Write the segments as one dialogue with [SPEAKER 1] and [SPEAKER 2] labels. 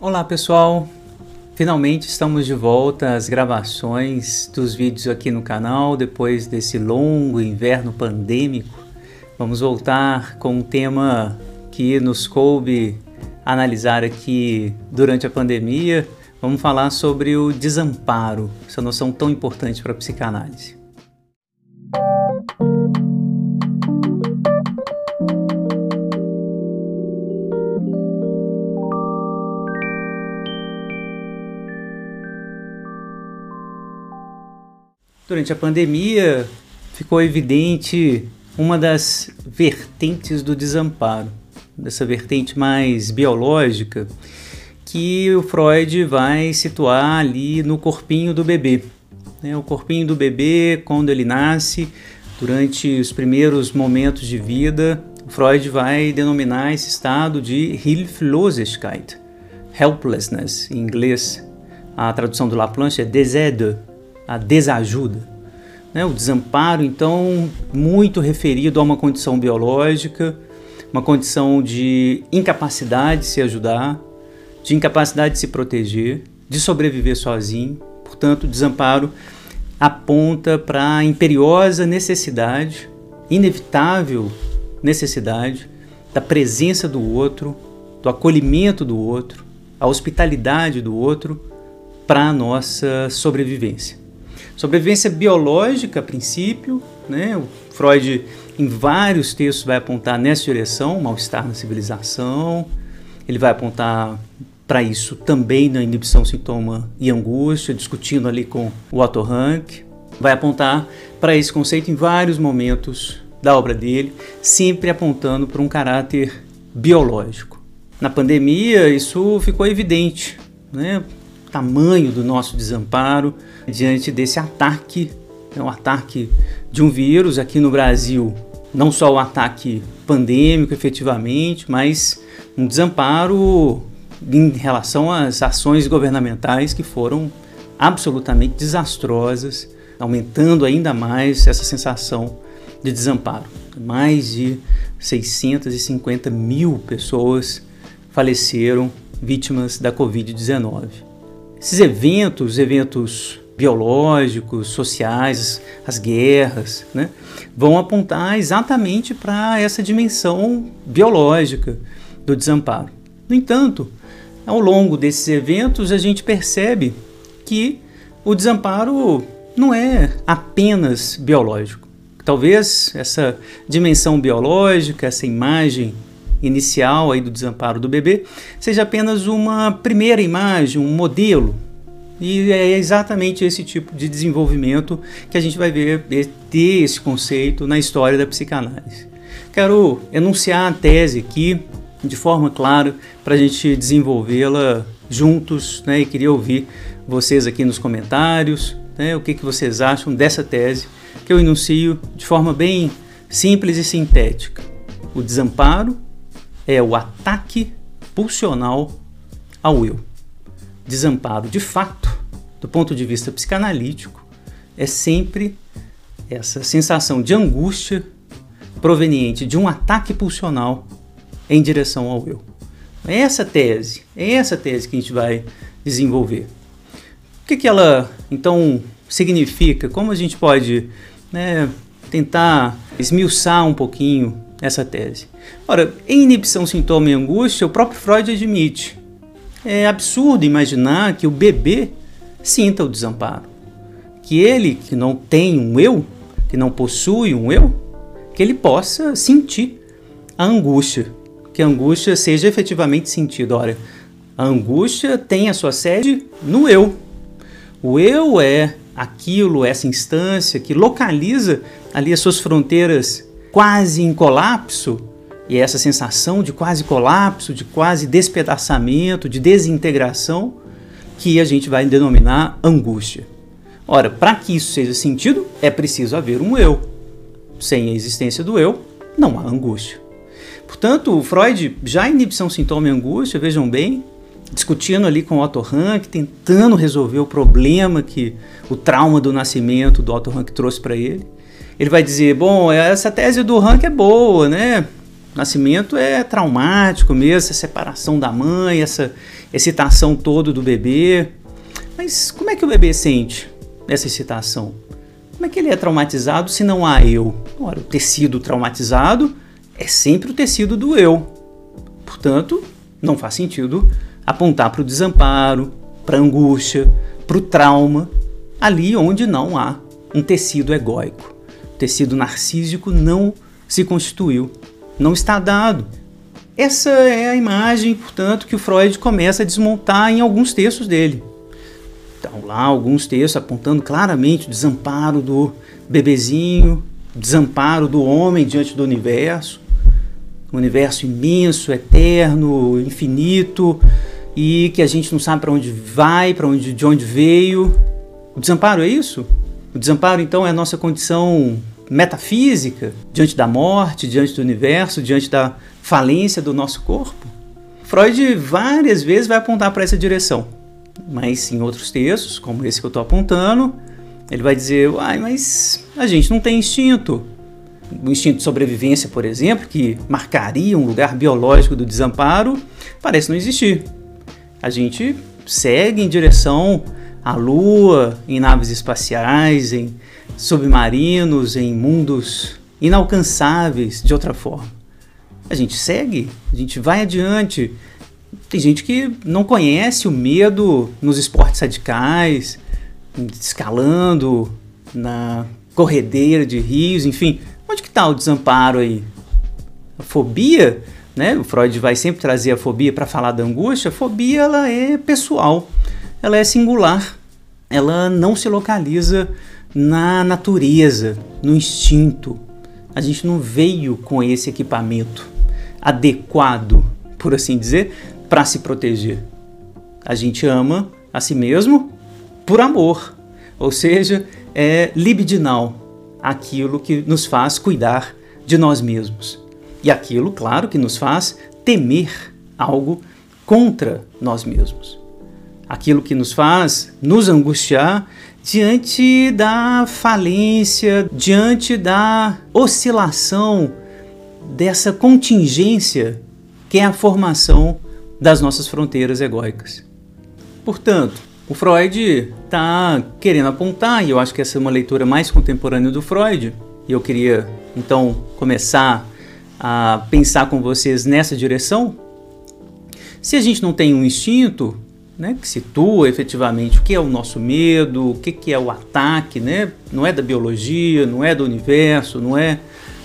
[SPEAKER 1] Olá pessoal, finalmente estamos de volta às gravações dos vídeos aqui no canal depois desse longo inverno pandêmico. Vamos voltar com um tema que nos coube analisar aqui durante a pandemia. Vamos falar sobre o desamparo, essa noção tão importante para a psicanálise. Durante a pandemia, ficou evidente uma das vertentes do desamparo, dessa vertente mais biológica, que o Freud vai situar ali no corpinho do bebê. Né? O corpinho do bebê, quando ele nasce, durante os primeiros momentos de vida, Freud vai denominar esse estado de Hilflosigkeit, helplessness em inglês. A tradução do Laplanche é désaide, a desajuda. Né? O desamparo, então, muito referido a uma condição biológica, uma condição de incapacidade de se ajudar, de incapacidade de se proteger, de sobreviver sozinho. Portanto, o desamparo aponta para a imperiosa necessidade, inevitável necessidade da presença do outro, do acolhimento do outro, a hospitalidade do outro para a nossa sobrevivência. Sobrevivência biológica, a princípio, né? O Freud, em vários textos, vai apontar nessa direção, mal-estar na civilização. Ele vai apontar para isso também na inibição, sintoma e angústia, discutindo ali com o Otto Rank. Vai apontar para esse conceito em vários momentos da obra dele, sempre apontando para um caráter biológico. Na pandemia, isso ficou evidente, né? Tamanho do nosso desamparo diante desse ataque, é um ataque de um vírus aqui no Brasil, não só o ataque pandêmico efetivamente, mas um desamparo em relação às ações governamentais que foram absolutamente desastrosas, aumentando ainda mais essa sensação de desamparo. Mais de 650 mil pessoas faleceram vítimas da Covid-19. Esses eventos, eventos biológicos, sociais, as guerras, né, vão apontar exatamente para essa dimensão biológica do desamparo. No entanto, ao longo desses eventos, a gente percebe que o desamparo não é apenas biológico. Talvez essa dimensão biológica, essa imagem inicial aí do desamparo do bebê seja apenas uma primeira imagem, um modelo. E é exatamente esse tipo de desenvolvimento que a gente vai ver ter esse conceito na história da psicanálise. Quero enunciar a tese aqui de forma clara para a gente desenvolvê-la juntos, né? E queria ouvir vocês aqui nos comentários, né? O que, que vocês acham dessa tese que eu enuncio de forma bem simples e sintética. O desamparo é o ataque pulsional ao eu. Desamparo, de fato, do ponto de vista psicanalítico, é sempre essa sensação de angústia proveniente de um ataque pulsional em direção ao eu. É essa tese, é essa tese que a gente vai desenvolver. O que, que ela então significa? Como a gente pode né, tentar esmiuçar um pouquinho essa tese. Ora, em inibição, sintoma e angústia, o próprio Freud admite. É absurdo imaginar que o bebê sinta o desamparo. Que ele, que não tem um eu, que não possui um eu, que ele possa sentir a angústia. Que a angústia seja efetivamente sentida. Ora, a angústia tem a sua sede no eu. O eu é aquilo, essa instância que localiza ali as suas fronteiras quase em colapso, e essa sensação de quase colapso, de quase despedaçamento, de desintegração, que a gente vai denominar angústia. Ora, para que isso seja sentido, é preciso haver um eu. Sem a existência do eu, não há angústia. Portanto, Freud, já inibição, sintoma e angústia, vejam bem, discutindo ali com Otto Rank, tentando resolver o problema que o trauma do nascimento do Otto Rank trouxe para ele, ele vai dizer: bom, essa tese do Rank é boa, né? Nascimento é traumático mesmo, essa separação da mãe, essa excitação toda do bebê. Mas como é que o bebê sente essa excitação? Como é que ele é traumatizado se não há eu? Ora, o tecido traumatizado é sempre o tecido do eu. Portanto, não faz sentido apontar para o desamparo, para a angústia, para o trauma, ali onde não há um tecido egóico. Tecido narcísico não se constituiu, não está dado. Essa é a imagem, portanto, que o Freud começa a desmontar em alguns textos dele. Então, lá, alguns textos apontando claramente o desamparo do bebezinho, o desamparo do homem diante do universo, um universo imenso, eterno, infinito, e que a gente não sabe para onde vai, para onde, de onde veio. O desamparo é isso? O desamparo, então, é a nossa condição metafísica diante da morte, diante do universo, diante da falência do nosso corpo? Freud várias vezes vai apontar para essa direção, mas em outros textos, como esse que eu estou apontando, ele vai dizer: Uai, mas a gente não tem instinto. O instinto de sobrevivência, por exemplo, que marcaria um lugar biológico do desamparo, parece não existir. A gente segue em direção à Lua, em naves espaciais, em submarinos, em mundos inalcançáveis de outra forma. A gente segue, a gente vai adiante. Tem gente que não conhece o medo nos esportes radicais, escalando na corredeira de rios, enfim. Onde que está o desamparo aí? A fobia, né? O Freud vai sempre trazer a fobia para falar da angústia. A fobia ela é pessoal, ela é singular, ela não se localiza na natureza, no instinto. A gente não veio com esse equipamento adequado, por assim dizer, para se proteger. A gente ama a si mesmo por amor, ou seja, é libidinal, aquilo que nos faz cuidar de nós mesmos. E aquilo, claro, que nos faz temer algo contra nós mesmos. Aquilo que nos faz nos angustiar diante da falência, diante da oscilação dessa contingência que é a formação das nossas fronteiras egóicas. Portanto, o Freud está querendo apontar, e eu acho que essa é uma leitura mais contemporânea do Freud, e eu queria então começar a pensar com vocês nessa direção. Se a gente não tem um instinto, né, que situa efetivamente o que é o nosso medo, o que, que é o ataque, né? não é da biologia, não é do universo, não é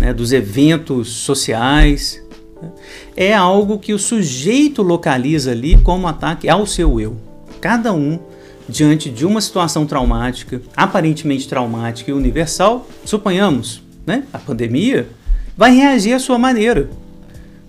[SPEAKER 1] né, dos eventos sociais. Né? É algo que o sujeito localiza ali como ataque ao seu eu. Cada um, diante de uma situação traumática, aparentemente traumática e universal, suponhamos, né, a pandemia, vai reagir à sua maneira.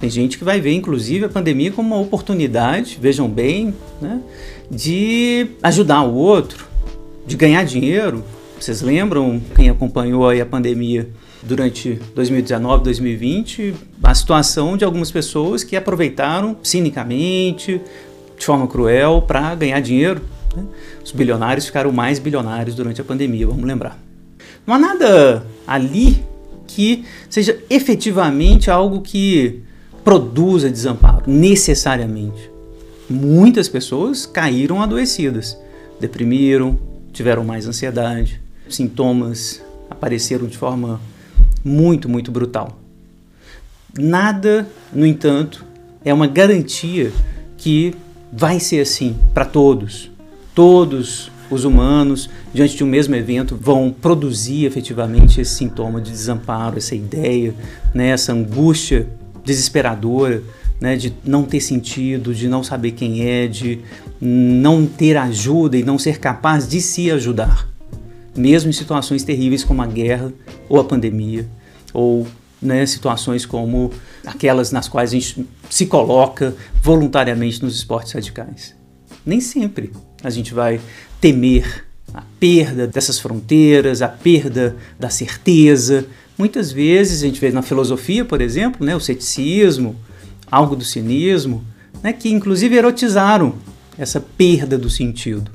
[SPEAKER 1] Tem gente que vai ver, inclusive, a pandemia como uma oportunidade, vejam bem, né, de ajudar o outro, de ganhar dinheiro. Vocês lembram, quem acompanhou a pandemia durante 2019, 2020, a situação de algumas pessoas que aproveitaram cinicamente, de forma cruel, para ganhar dinheiro. Né? Os bilionários ficaram mais bilionários durante a pandemia, vamos lembrar. Não há nada ali que seja efetivamente algo que produza desamparo, necessariamente. Muitas pessoas caíram adoecidas, deprimiram, tiveram mais ansiedade, sintomas apareceram de forma muito, muito brutal. Nada, no entanto, é uma garantia que vai ser assim para todos. Todos os humanos, diante de um mesmo evento, vão produzir efetivamente esse sintoma de desamparo, essa ideia, né, essa angústia desesperadora, né, de não ter sentido, de não saber quem é, de não ter ajuda e não ser capaz de se ajudar, mesmo em situações terríveis como a guerra ou a pandemia, ou né, situações como aquelas nas quais a gente se coloca voluntariamente nos esportes radicais. Nem sempre a gente vai temer a perda dessas fronteiras, a perda da certeza, Muitas vezes a gente vê na filosofia, por exemplo, né, o ceticismo, algo do cinismo, né, que inclusive erotizaram essa perda do sentido.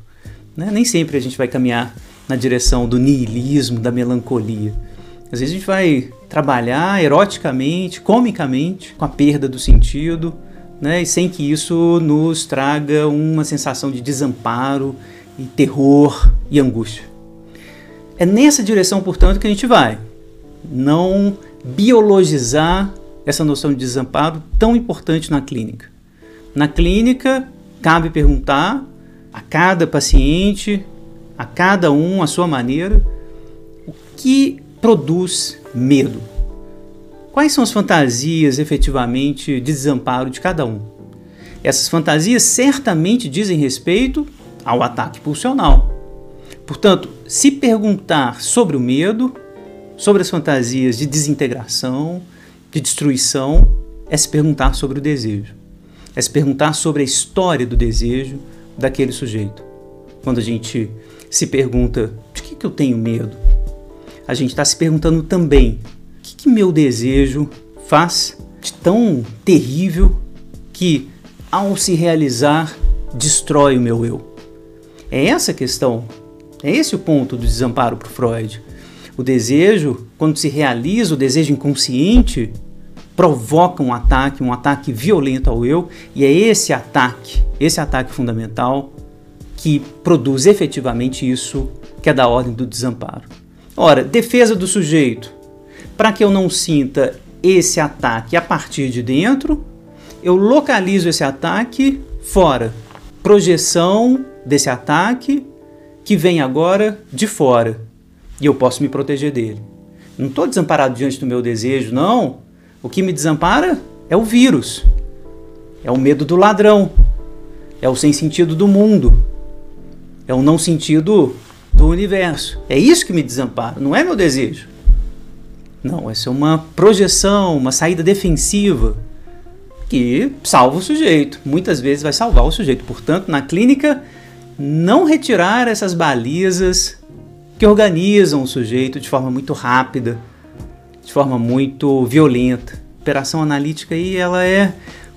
[SPEAKER 1] Né? Nem sempre a gente vai caminhar na direção do niilismo, da melancolia. Às vezes a gente vai trabalhar eroticamente, comicamente, com a perda do sentido, né, e sem que isso nos traga uma sensação de desamparo e terror e angústia. É nessa direção, portanto, que a gente vai. Não biologizar essa noção de desamparo tão importante na clínica. Na clínica, cabe perguntar a cada paciente, a cada um a sua maneira, o que produz medo. Quais são as fantasias efetivamente de desamparo de cada um? Essas fantasias certamente dizem respeito ao ataque pulsional. Portanto, se perguntar sobre o medo, sobre as fantasias de desintegração, de destruição, é se perguntar sobre o desejo. É se perguntar sobre a história do desejo daquele sujeito. Quando a gente se pergunta de que, que eu tenho medo, a gente está se perguntando também o que, que meu desejo faz de tão terrível que, ao se realizar, destrói o meu eu. É essa a questão, é esse o ponto do desamparo para Freud. O desejo, quando se realiza, o desejo inconsciente, provoca um ataque, um ataque violento ao eu, e é esse ataque, esse ataque fundamental, que produz efetivamente isso que é da ordem do desamparo. Ora, defesa do sujeito. Para que eu não sinta esse ataque a partir de dentro, eu localizo esse ataque fora. Projeção desse ataque que vem agora de fora. E eu posso me proteger dele. Não estou desamparado diante do meu desejo, não. O que me desampara é o vírus, é o medo do ladrão, é o sem sentido do mundo, é o não sentido do universo. É isso que me desampara, não é meu desejo. Não, essa é uma projeção, uma saída defensiva que salva o sujeito. Muitas vezes vai salvar o sujeito. Portanto, na clínica, não retirar essas balizas que organizam o sujeito de forma muito rápida, de forma muito violenta. A operação analítica aí ela é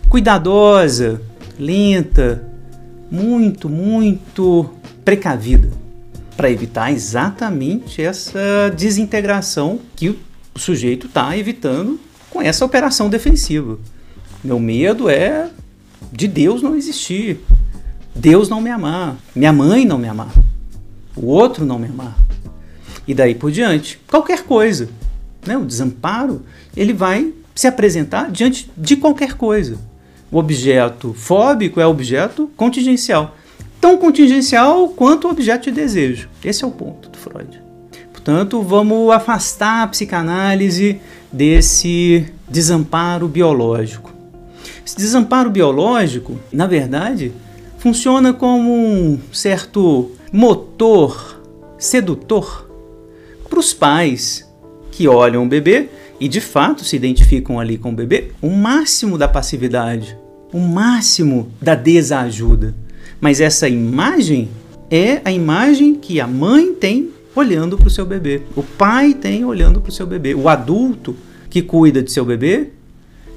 [SPEAKER 1] cuidadosa, lenta, muito, muito precavida para evitar exatamente essa desintegração que o sujeito está evitando com essa operação defensiva. Meu medo é de Deus não existir, Deus não me amar, minha mãe não me amar, o outro não me amar. E daí por diante, qualquer coisa. Né? O desamparo ele vai se apresentar diante de qualquer coisa. O objeto fóbico é objeto contingencial tão contingencial quanto o objeto de desejo. Esse é o ponto do Freud. Portanto, vamos afastar a psicanálise desse desamparo biológico. Esse desamparo biológico, na verdade, funciona como um certo motor sedutor para os pais que olham o bebê e de fato se identificam ali com o bebê, o máximo da passividade, o máximo da desajuda. Mas essa imagem é a imagem que a mãe tem olhando para o seu bebê, o pai tem olhando para o seu bebê, o adulto que cuida de seu bebê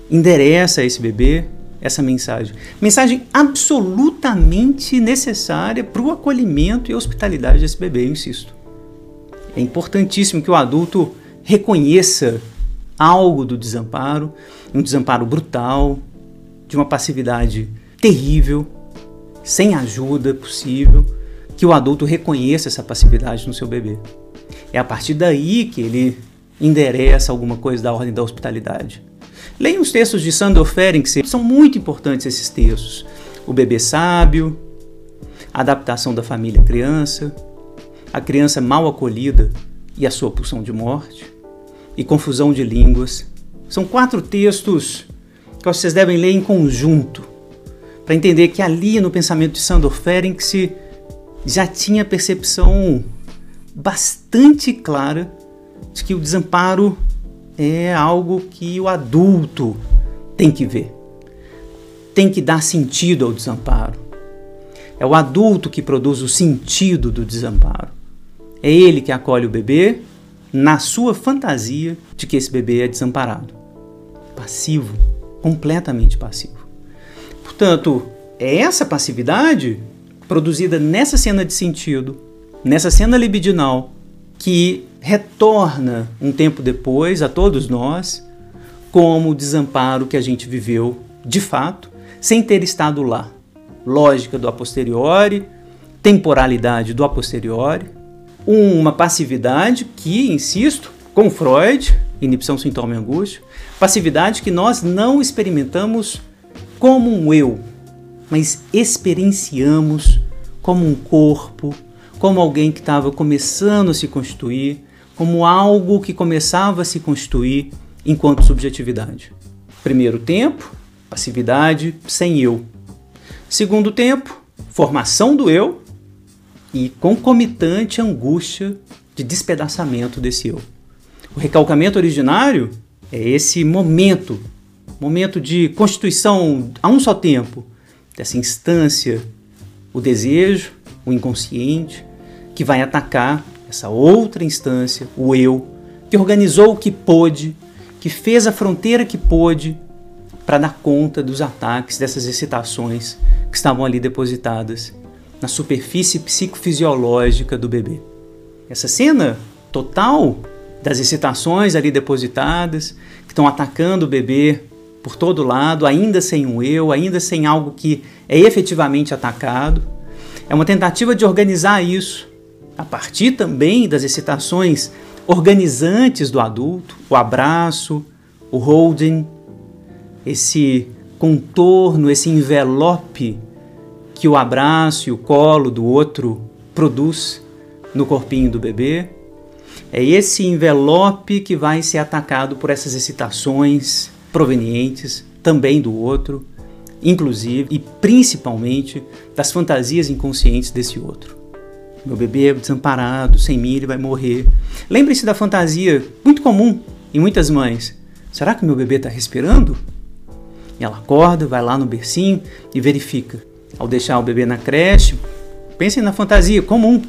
[SPEAKER 1] endereça a esse bebê essa mensagem. Mensagem absolutamente necessária para o acolhimento e hospitalidade desse bebê, eu insisto. É importantíssimo que o adulto reconheça algo do desamparo, um desamparo brutal, de uma passividade terrível, sem ajuda possível, que o adulto reconheça essa passividade no seu bebê. É a partir daí que ele endereça alguma coisa da ordem da hospitalidade. Leiam os textos de Sandor Ferencz, são muito importantes esses textos. O bebê sábio, a adaptação da família à criança, a criança mal acolhida e a sua pulsão de morte, e confusão de línguas. São quatro textos que vocês devem ler em conjunto para entender que ali no pensamento de Sandor Ferencz já tinha percepção bastante clara de que o desamparo é algo que o adulto tem que ver, tem que dar sentido ao desamparo. É o adulto que produz o sentido do desamparo. É ele que acolhe o bebê na sua fantasia de que esse bebê é desamparado. Passivo, completamente passivo. Portanto, é essa passividade produzida nessa cena de sentido, nessa cena libidinal, que retorna um tempo depois a todos nós como o desamparo que a gente viveu de fato, sem ter estado lá. Lógica do a posteriori, temporalidade do a posteriori, uma passividade que, insisto, com Freud, inibição, sintoma e angústia, passividade que nós não experimentamos como um eu, mas experienciamos como um corpo, como alguém que estava começando a se constituir, como algo que começava a se constituir enquanto subjetividade. Primeiro tempo, passividade sem eu. Segundo tempo, formação do eu e concomitante angústia de despedaçamento desse eu. O recalcamento originário é esse momento, momento de constituição a um só tempo dessa instância, o desejo, o inconsciente, que vai atacar essa outra instância, o eu, que organizou o que pôde, que fez a fronteira que pôde para dar conta dos ataques, dessas excitações que estavam ali depositadas na superfície psicofisiológica do bebê. Essa cena total das excitações ali depositadas, que estão atacando o bebê por todo lado, ainda sem um eu, ainda sem algo que é efetivamente atacado. É uma tentativa de organizar isso a partir também das excitações organizantes do adulto, o abraço, o holding, esse contorno, esse envelope que o abraço e o colo do outro produz no corpinho do bebê. É esse envelope que vai ser atacado por essas excitações provenientes também do outro, inclusive e principalmente das fantasias inconscientes desse outro. Meu bebê é desamparado, sem mim ele vai morrer. Lembre-se da fantasia muito comum em muitas mães. Será que meu bebê está respirando? E ela acorda, vai lá no bercinho e verifica. Ao deixar o bebê na creche, pensem na fantasia comum.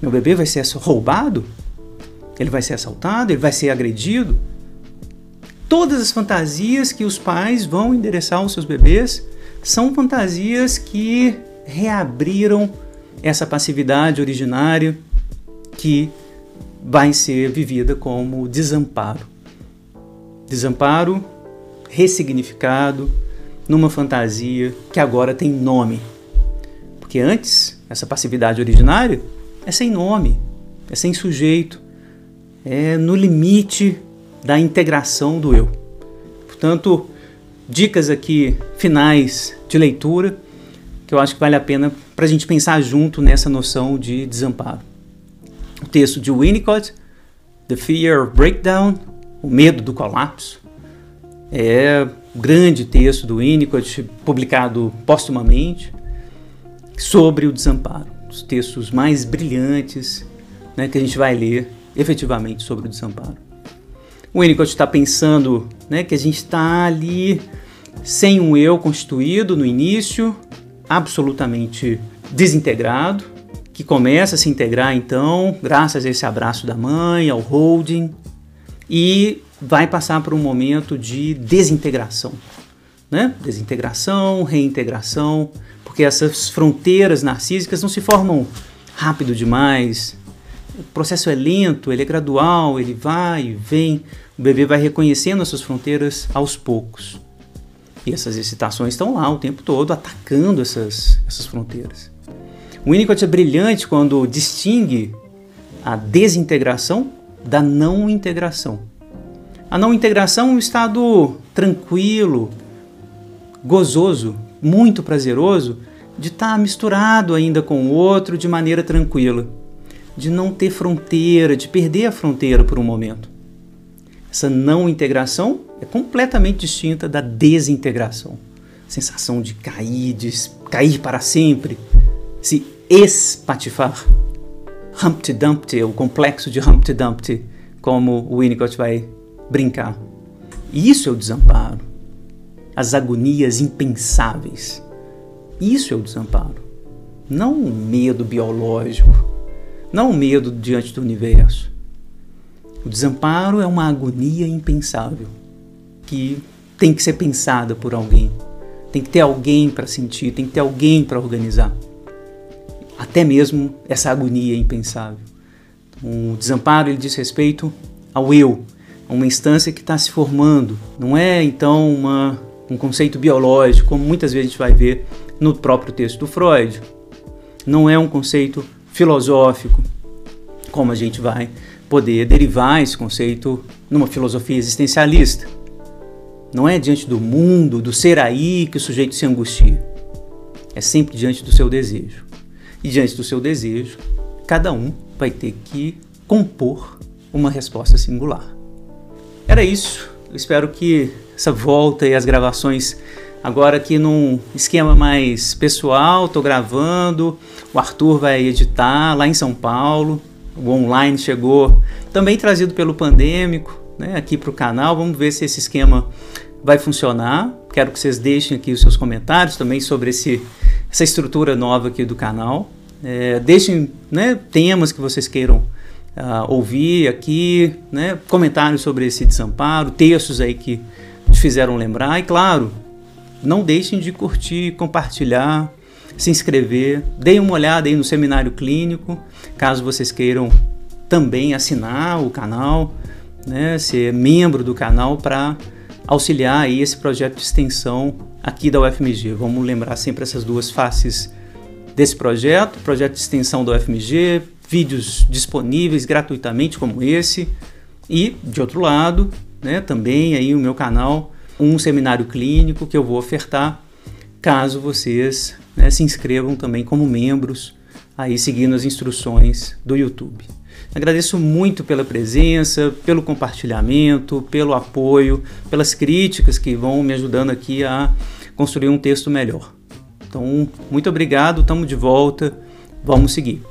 [SPEAKER 1] Meu bebê vai ser roubado? Ele vai ser assaltado? Ele vai ser agredido? Todas as fantasias que os pais vão endereçar aos seus bebês são fantasias que reabriram essa passividade originária que vai ser vivida como desamparo. Desamparo ressignificado numa fantasia que agora tem nome. Porque antes, essa passividade originária é sem nome, é sem sujeito, é no limite da integração do eu. Portanto, dicas aqui finais de leitura que eu acho que vale a pena para a gente pensar junto nessa noção de desamparo. O texto de Winnicott, The Fear of Breakdown, O Medo do Colapso, é grande texto do Winnicott, publicado postumamente, sobre o desamparo. Os textos mais brilhantes né, que a gente vai ler efetivamente sobre o desamparo. O Winnicott está pensando né, que a gente está ali sem um eu constituído no início, absolutamente desintegrado, que começa a se integrar então, graças a esse abraço da mãe, ao holding, e vai passar por um momento de desintegração. Né? Desintegração, reintegração, porque essas fronteiras narcísicas não se formam rápido demais. O processo é lento, ele é gradual, ele vai e vem. O bebê vai reconhecendo essas fronteiras aos poucos. E essas excitações estão lá o tempo todo, atacando essas, essas fronteiras. O Winnicott é brilhante quando distingue a desintegração da não integração. A não integração é um estado tranquilo, gozoso, muito prazeroso, de estar tá misturado ainda com o outro de maneira tranquila, de não ter fronteira, de perder a fronteira por um momento. Essa não integração é completamente distinta da desintegração. Sensação de cair, de cair para sempre, se espatifar. Humpty Dumpty, o complexo de Humpty Dumpty, como o Winnicott vai brincar. Isso é o desamparo. As agonias impensáveis. Isso é o desamparo. Não o medo biológico, não o medo diante do universo. O desamparo é uma agonia impensável que tem que ser pensada por alguém. Tem que ter alguém para sentir, tem que ter alguém para organizar. Até mesmo essa agonia impensável. O desamparo ele diz respeito ao eu, uma instância que está se formando. Não é então uma um conceito biológico, como muitas vezes a gente vai ver no próprio texto do Freud. Não é um conceito filosófico, como a gente vai poder derivar esse conceito numa filosofia existencialista. Não é diante do mundo, do ser aí, que o sujeito se angustia. É sempre diante do seu desejo. E diante do seu desejo, cada um vai ter que compor uma resposta singular. Era isso. Eu espero que essa volta e as gravações agora aqui num esquema mais pessoal, estou gravando, o Arthur vai editar lá em São Paulo, o online chegou também trazido pelo pandêmico, né, aqui para o canal. Vamos ver se esse esquema vai funcionar. Quero que vocês deixem aqui os seus comentários também sobre esse, essa estrutura nova aqui do canal. É, deixem né, temas que vocês queiram uh, ouvir aqui, né, comentários sobre esse desamparo, textos aí que te fizeram lembrar. E claro, não deixem de curtir, compartilhar, se inscrever, deem uma olhada aí no seminário clínico, caso vocês queiram também assinar o canal, né, ser membro do canal para auxiliar aí esse projeto de extensão aqui da UFMG. Vamos lembrar sempre essas duas faces desse projeto, projeto de extensão da UFMG, vídeos disponíveis gratuitamente como esse e de outro lado, né, também aí o meu canal, um seminário clínico que eu vou ofertar caso vocês né, se inscrevam também como membros aí seguindo as instruções do YouTube. Agradeço muito pela presença, pelo compartilhamento, pelo apoio, pelas críticas que vão me ajudando aqui a construir um texto melhor. Então, muito obrigado, estamos de volta, vamos seguir.